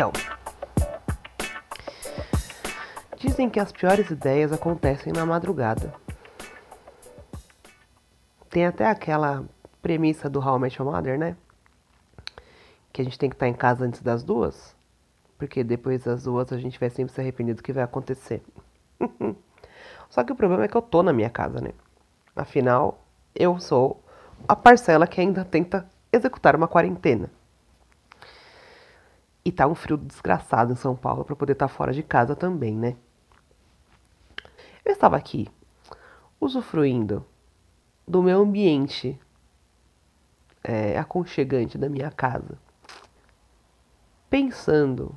Então, dizem que as piores ideias acontecem na madrugada. Tem até aquela premissa do How I Met Your Mother, né? Que a gente tem que estar em casa antes das duas, porque depois das duas a gente vai sempre se arrepender do que vai acontecer. Só que o problema é que eu tô na minha casa, né? Afinal, eu sou a parcela que ainda tenta executar uma quarentena. E tá um frio desgraçado em São Paulo para poder estar tá fora de casa também, né? Eu estava aqui usufruindo do meu ambiente é, aconchegante da minha casa, pensando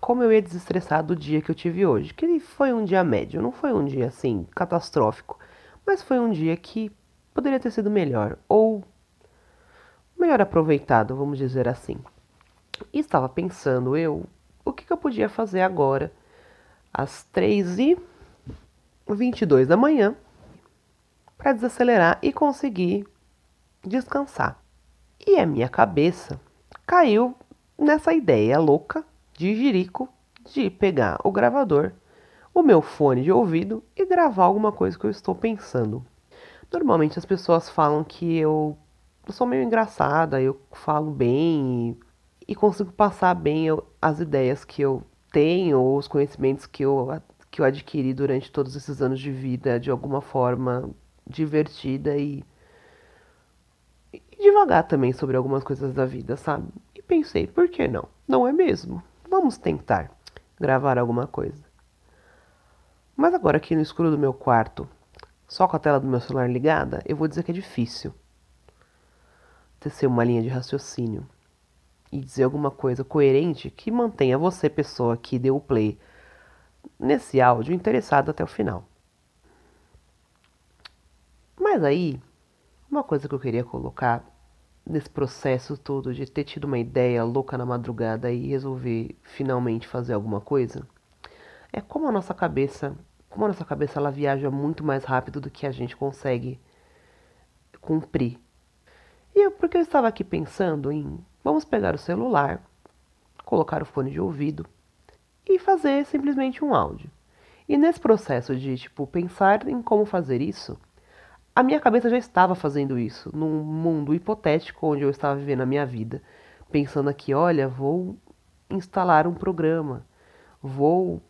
como eu ia desestressar do dia que eu tive hoje, que foi um dia médio, não foi um dia assim catastrófico, mas foi um dia que poderia ter sido melhor ou melhor aproveitado, vamos dizer assim. E estava pensando eu, o que, que eu podia fazer agora, às 3 e 22 da manhã, para desacelerar e conseguir descansar. E a minha cabeça caiu nessa ideia louca de jirico de pegar o gravador, o meu fone de ouvido e gravar alguma coisa que eu estou pensando. Normalmente as pessoas falam que eu, eu sou meio engraçada, eu falo bem e, consigo passar bem eu, as ideias que eu tenho ou os conhecimentos que eu, que eu adquiri durante todos esses anos de vida de alguma forma divertida e, e devagar também sobre algumas coisas da vida, sabe? E pensei, por que não? Não é mesmo? Vamos tentar gravar alguma coisa. Mas agora aqui no escuro do meu quarto, só com a tela do meu celular ligada, eu vou dizer que é difícil tecer uma linha de raciocínio e dizer alguma coisa coerente que mantenha você, pessoa que deu o play nesse áudio, interessado até o final. Mas aí, uma coisa que eu queria colocar nesse processo todo de ter tido uma ideia louca na madrugada e resolver finalmente fazer alguma coisa, é como a nossa cabeça, como a nossa cabeça ela viaja muito mais rápido do que a gente consegue cumprir. E eu, porque eu estava aqui pensando em vamos pegar o celular, colocar o fone de ouvido e fazer simplesmente um áudio. E nesse processo de tipo pensar em como fazer isso, a minha cabeça já estava fazendo isso, num mundo hipotético onde eu estava vivendo a minha vida, pensando aqui, olha, vou instalar um programa, vou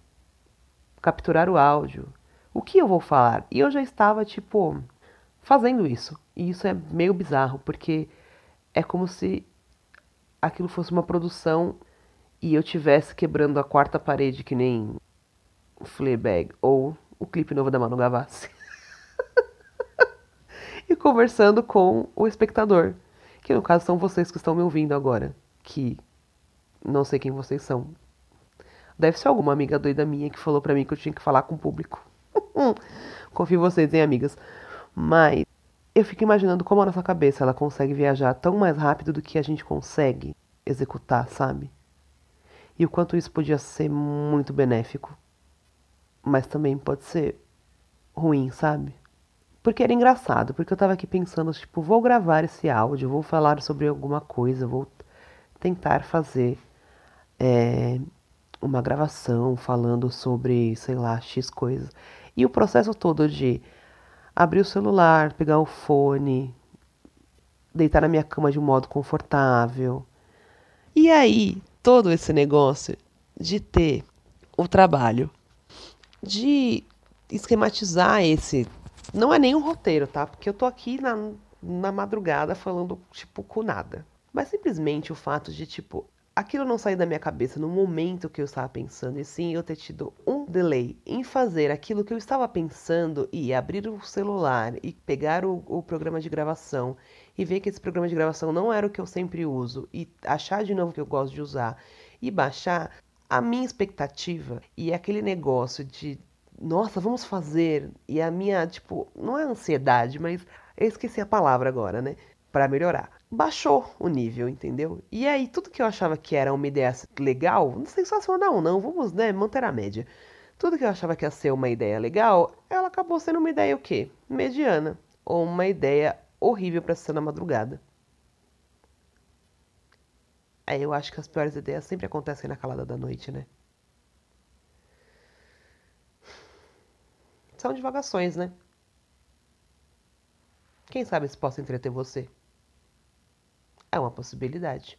capturar o áudio. O que eu vou falar? E eu já estava tipo fazendo isso. E isso é meio bizarro, porque é como se aquilo fosse uma produção e eu tivesse quebrando a quarta parede que nem Fleabag ou o clipe novo da Manu Gavassi e conversando com o espectador, que no caso são vocês que estão me ouvindo agora, que não sei quem vocês são. Deve ser alguma amiga doida minha que falou para mim que eu tinha que falar com o público. Confio em vocês, hein, amigas. Mas eu fico imaginando como a nossa cabeça ela consegue viajar tão mais rápido do que a gente consegue executar, sabe? E o quanto isso podia ser muito benéfico. Mas também pode ser ruim, sabe? Porque era engraçado, porque eu tava aqui pensando, tipo, vou gravar esse áudio, vou falar sobre alguma coisa, vou tentar fazer é, uma gravação falando sobre, sei lá, X coisas. E o processo todo de abrir o celular, pegar o fone, deitar na minha cama de um modo confortável. E aí, todo esse negócio de ter o trabalho de esquematizar esse não é nenhum roteiro, tá? Porque eu tô aqui na, na madrugada falando, tipo, com nada. Mas simplesmente o fato de, tipo, aquilo não sair da minha cabeça no momento que eu estava pensando, e sim eu ter tido um delay em fazer aquilo que eu estava pensando e abrir o celular e pegar o, o, programa de gravação e ver que esse programa de gravação não era o que eu sempre uso e achar de novo que eu gosto de usar e baixar, a minha expectativa e aquele negócio de nossa, vamos fazer. E a minha, tipo, não é ansiedade, mas eu esqueci a palavra agora, né? Para melhorar. Baixou o nível, entendeu? E aí, tudo que eu achava que era uma ideia legal, sensacional, não, vamos, né, manter a média. Tudo que eu achava que ia ser uma ideia legal, ela acabou sendo uma ideia o quê? Mediana. Ou uma ideia horrível para ser na madrugada. É, eu acho que as piores ideias sempre acontecem na calada da noite, né? São divagações, né? Quem sabe se possa entreter você? É uma possibilidade.